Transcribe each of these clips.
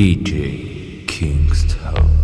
DJ Kingston.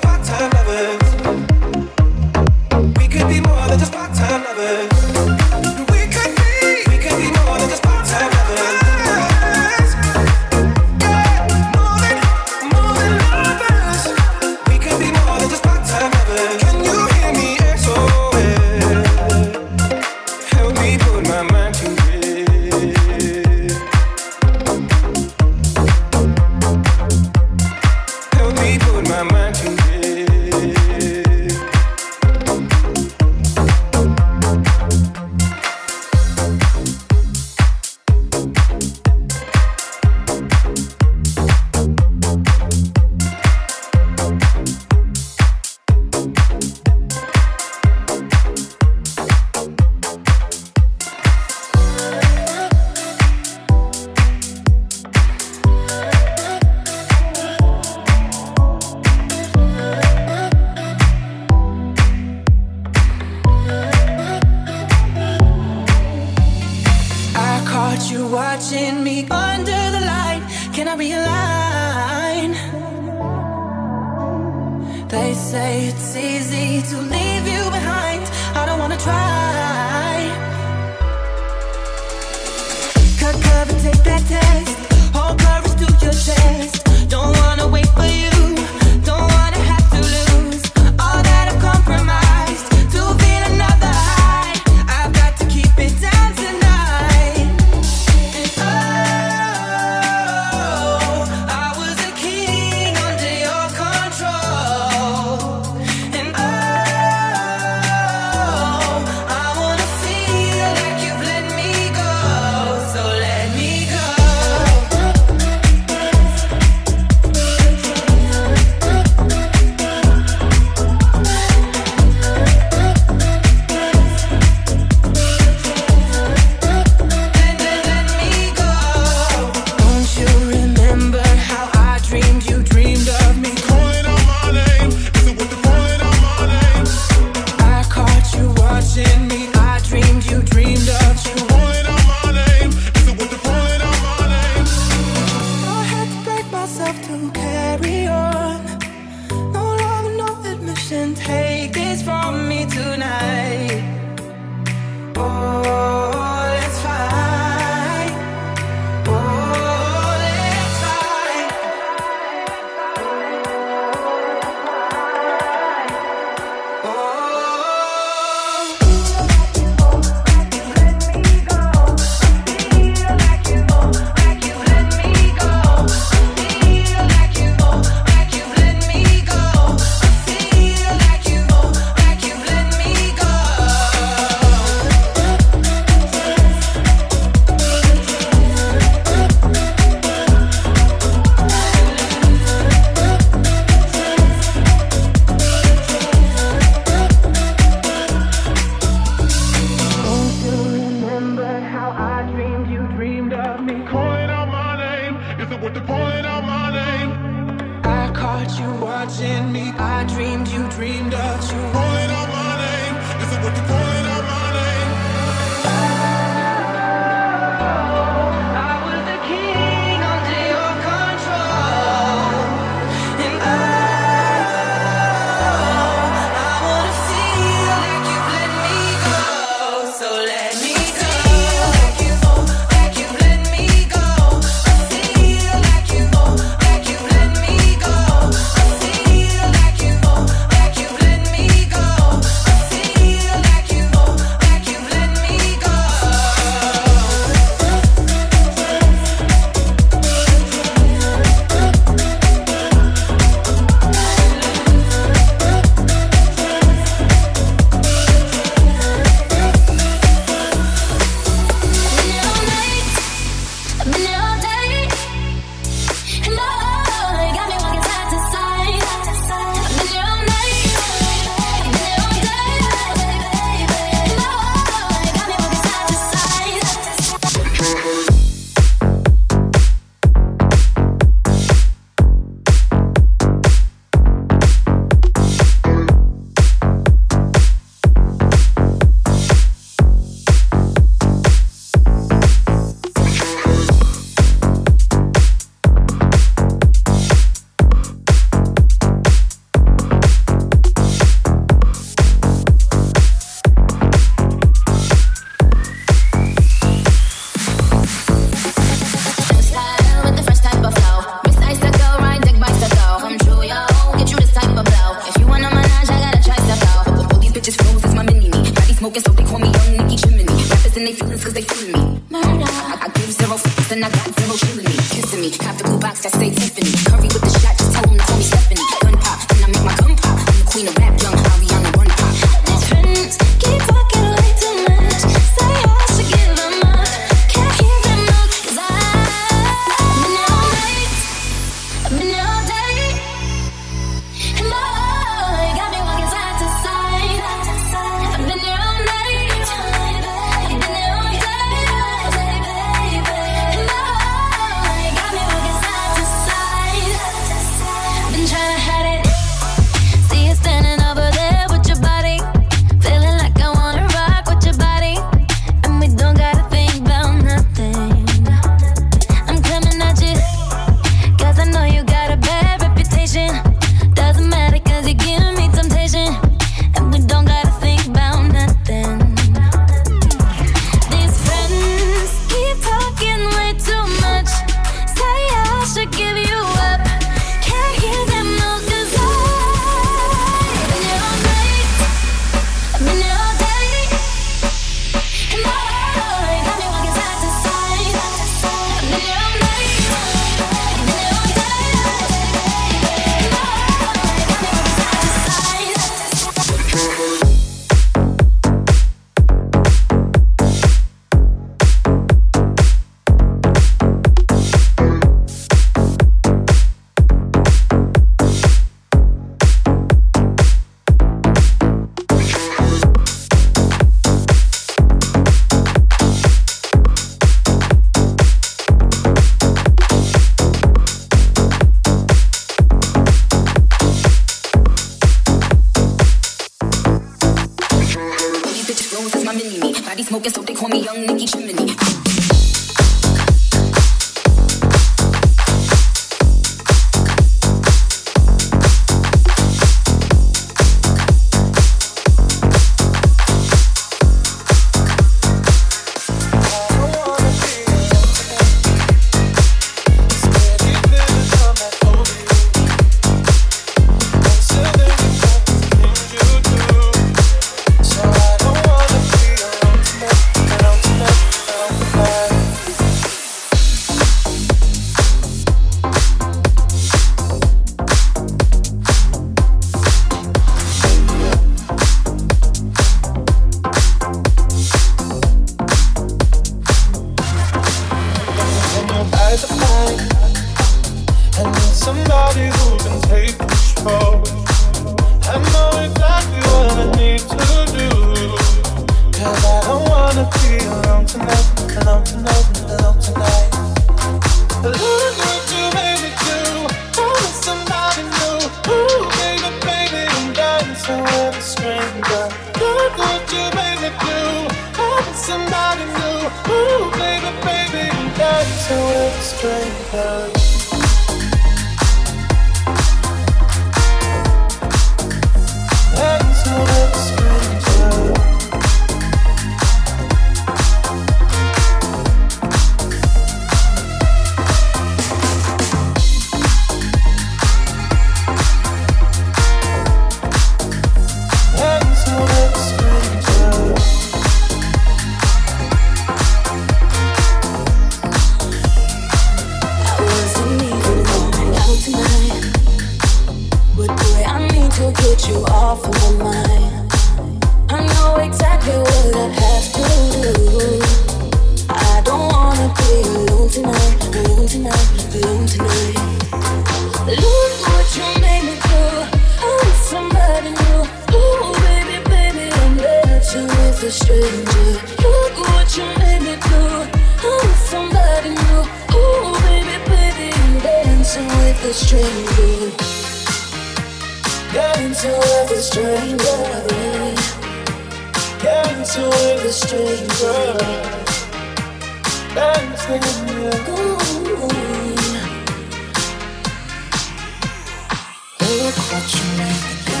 Look what you made me do.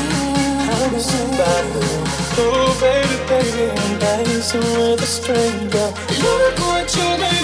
How does somebody? Oh, baby, baby, I'm dancing with a stranger. Look what you made me do.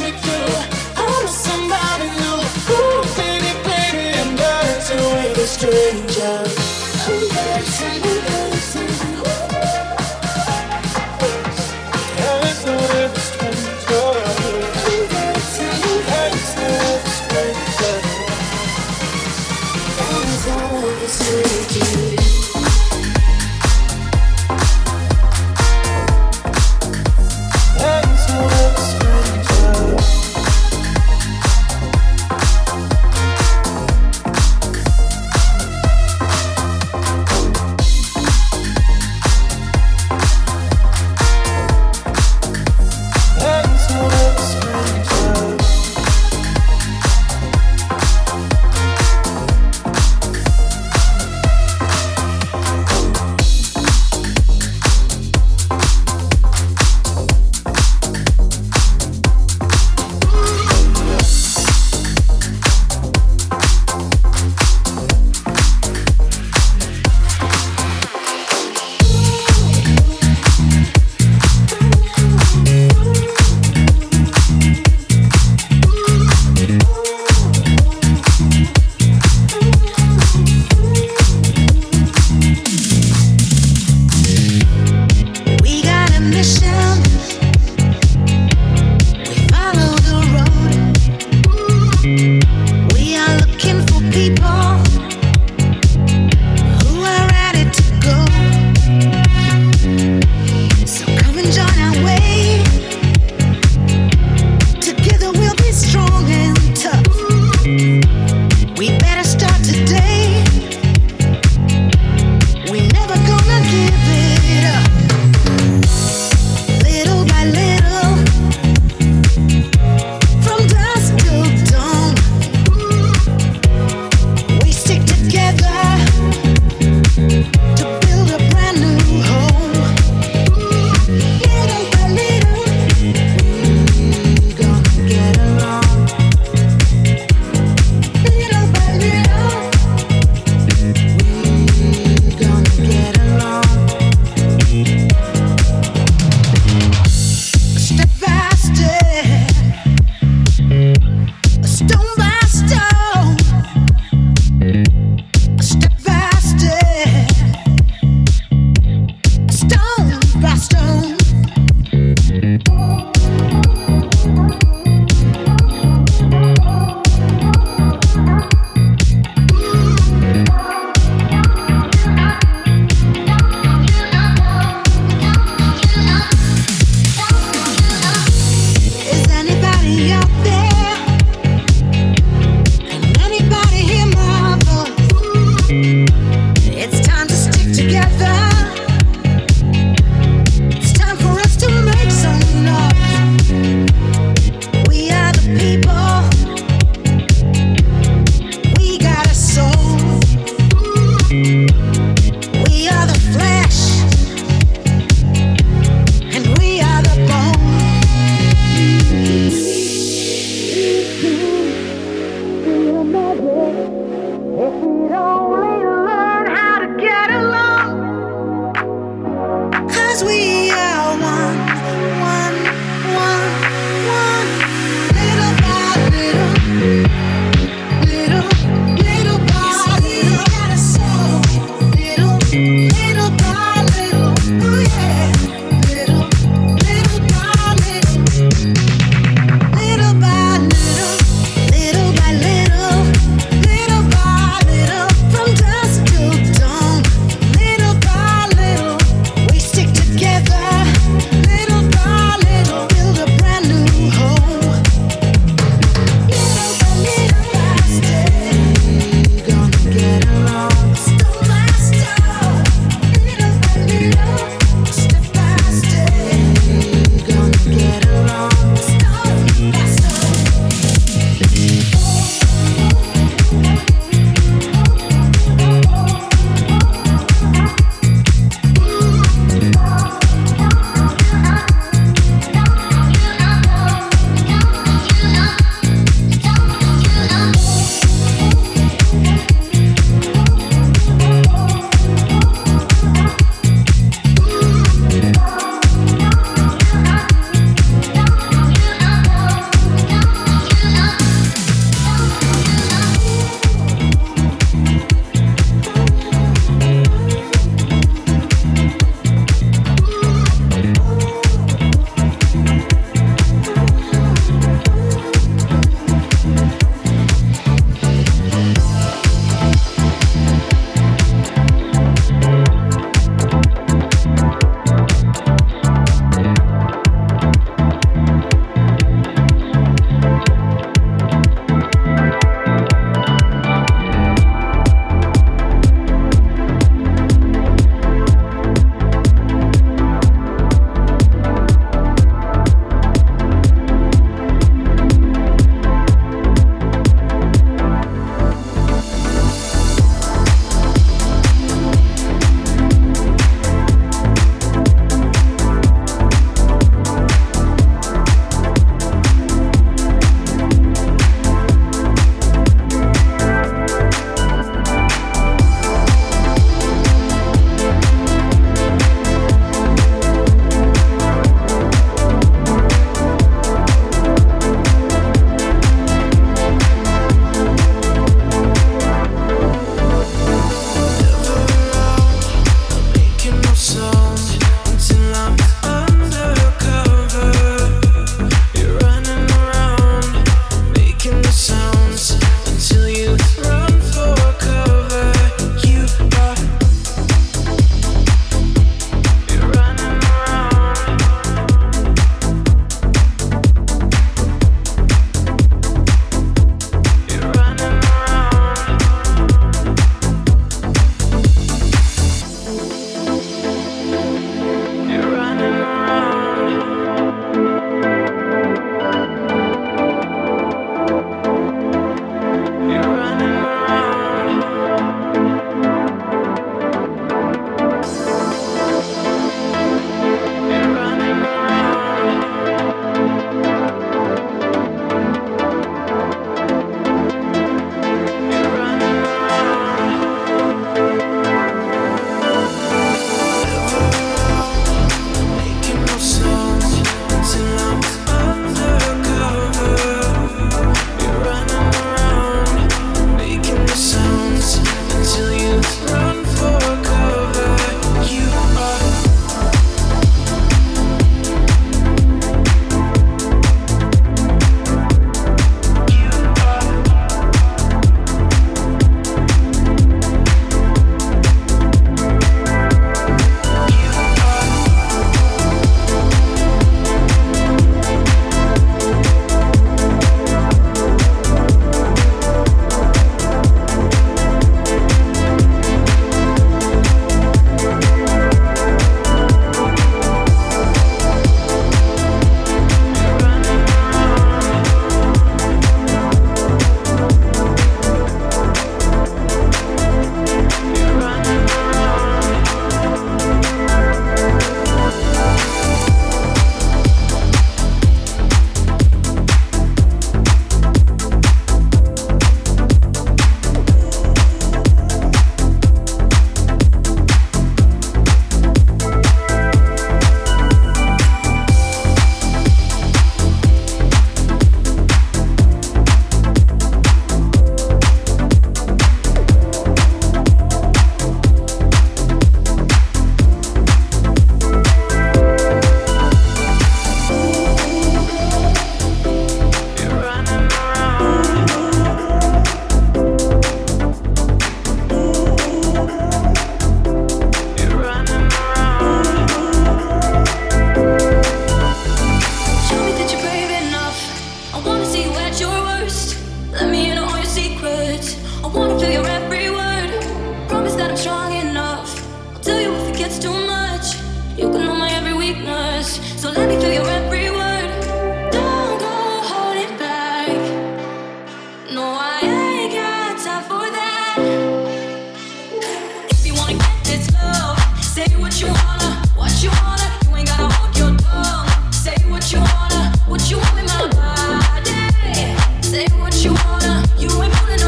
You ain't pulling no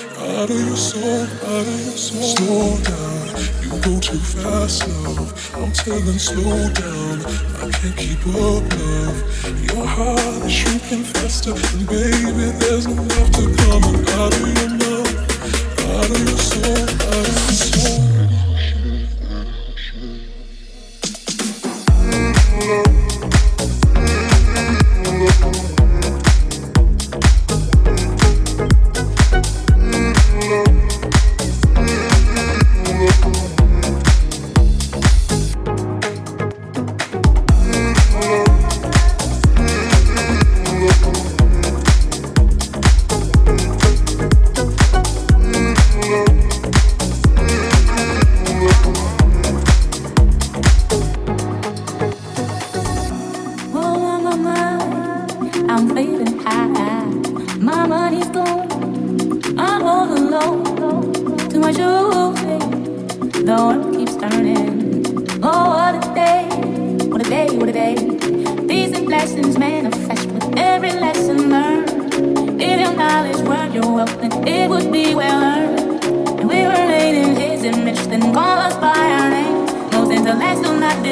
out of your soul, out of your soul. Slow down, you go too fast, love. I'm telling slow down. I can't keep up, love. Your heart is shrinking faster, and baby, there's no laughter coming out of your mouth, out of your soul, out of your soul.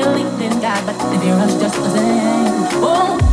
feeling in that, but the fear is just the same. Oh.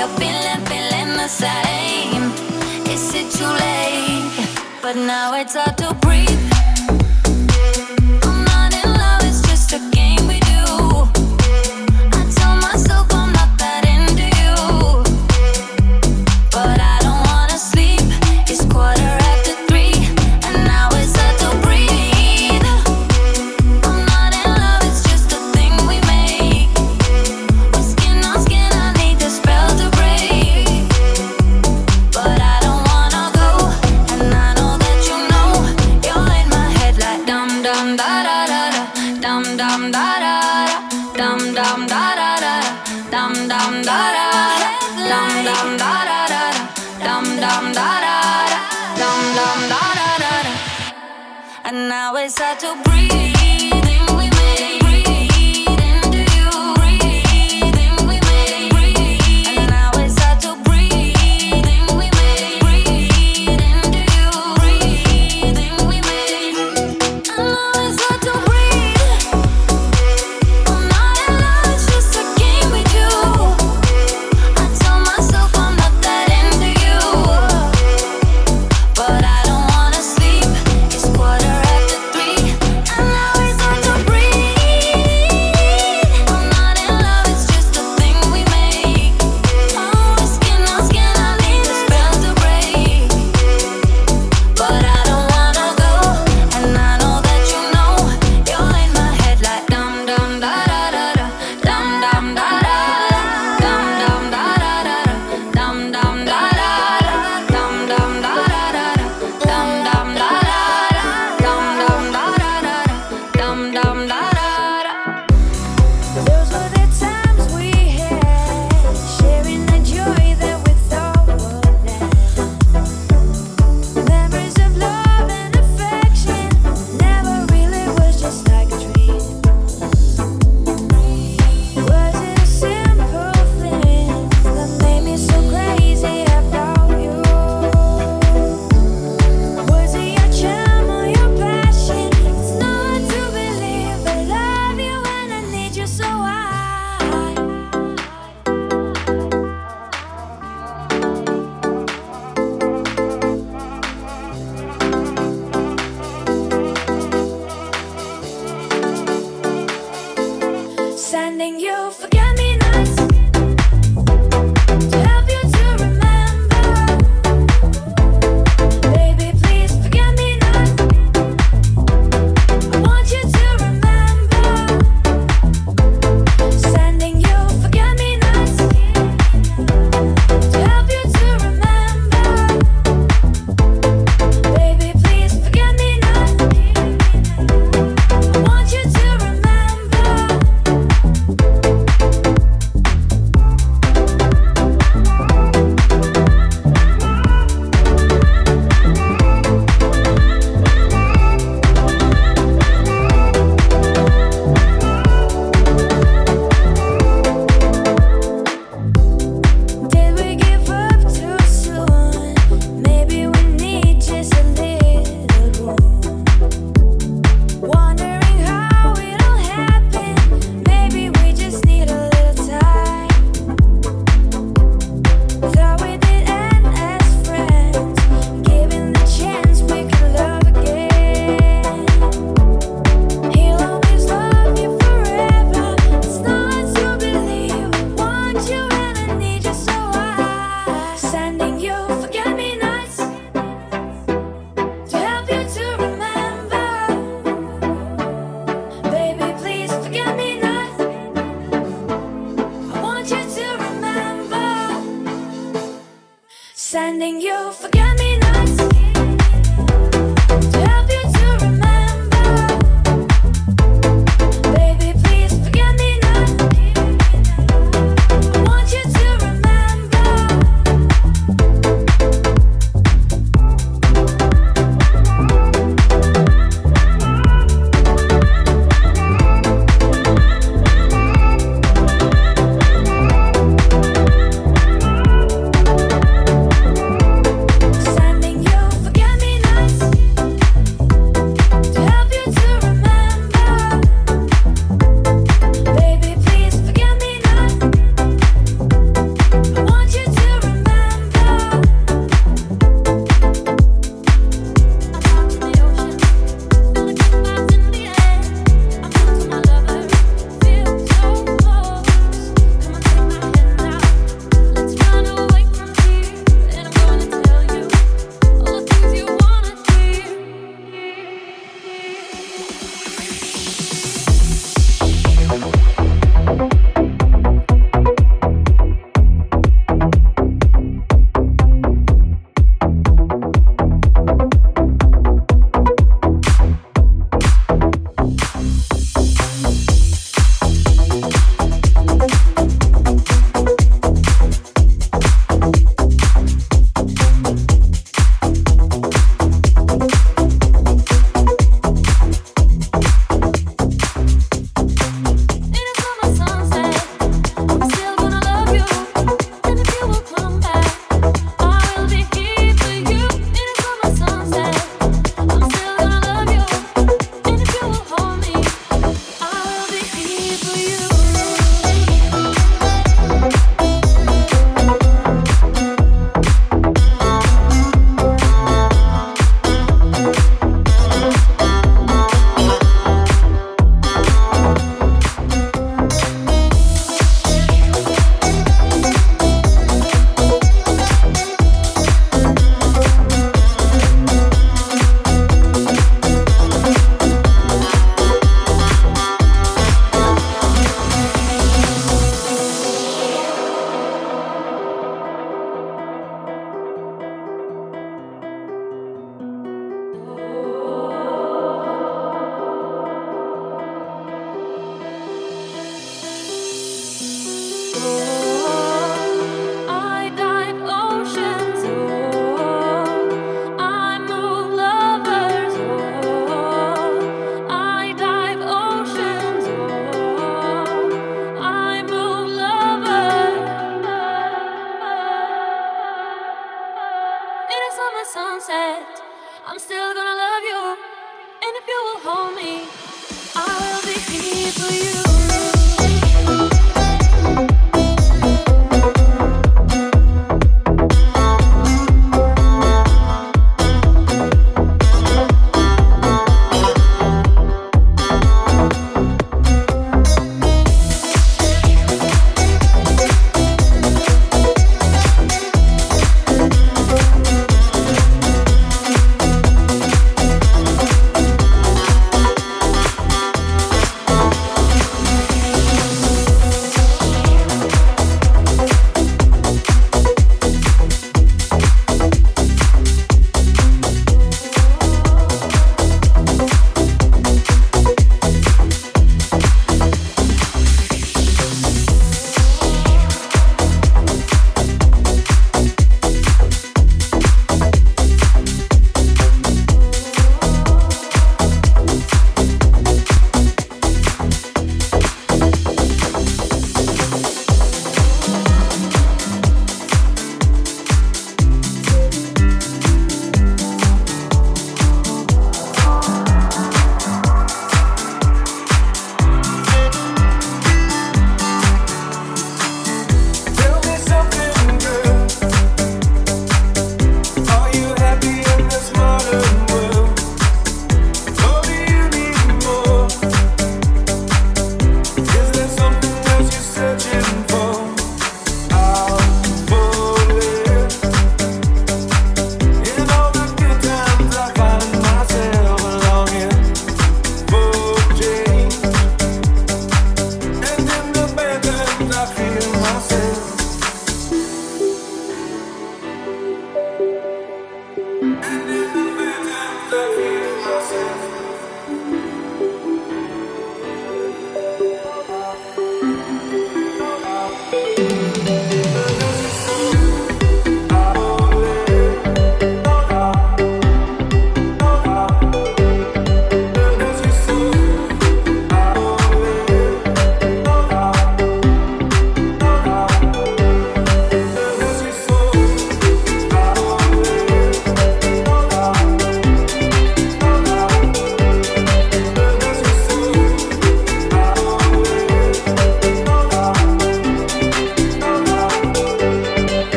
you're feeling, feeling the same. Is it too late? But now it's hard to breathe.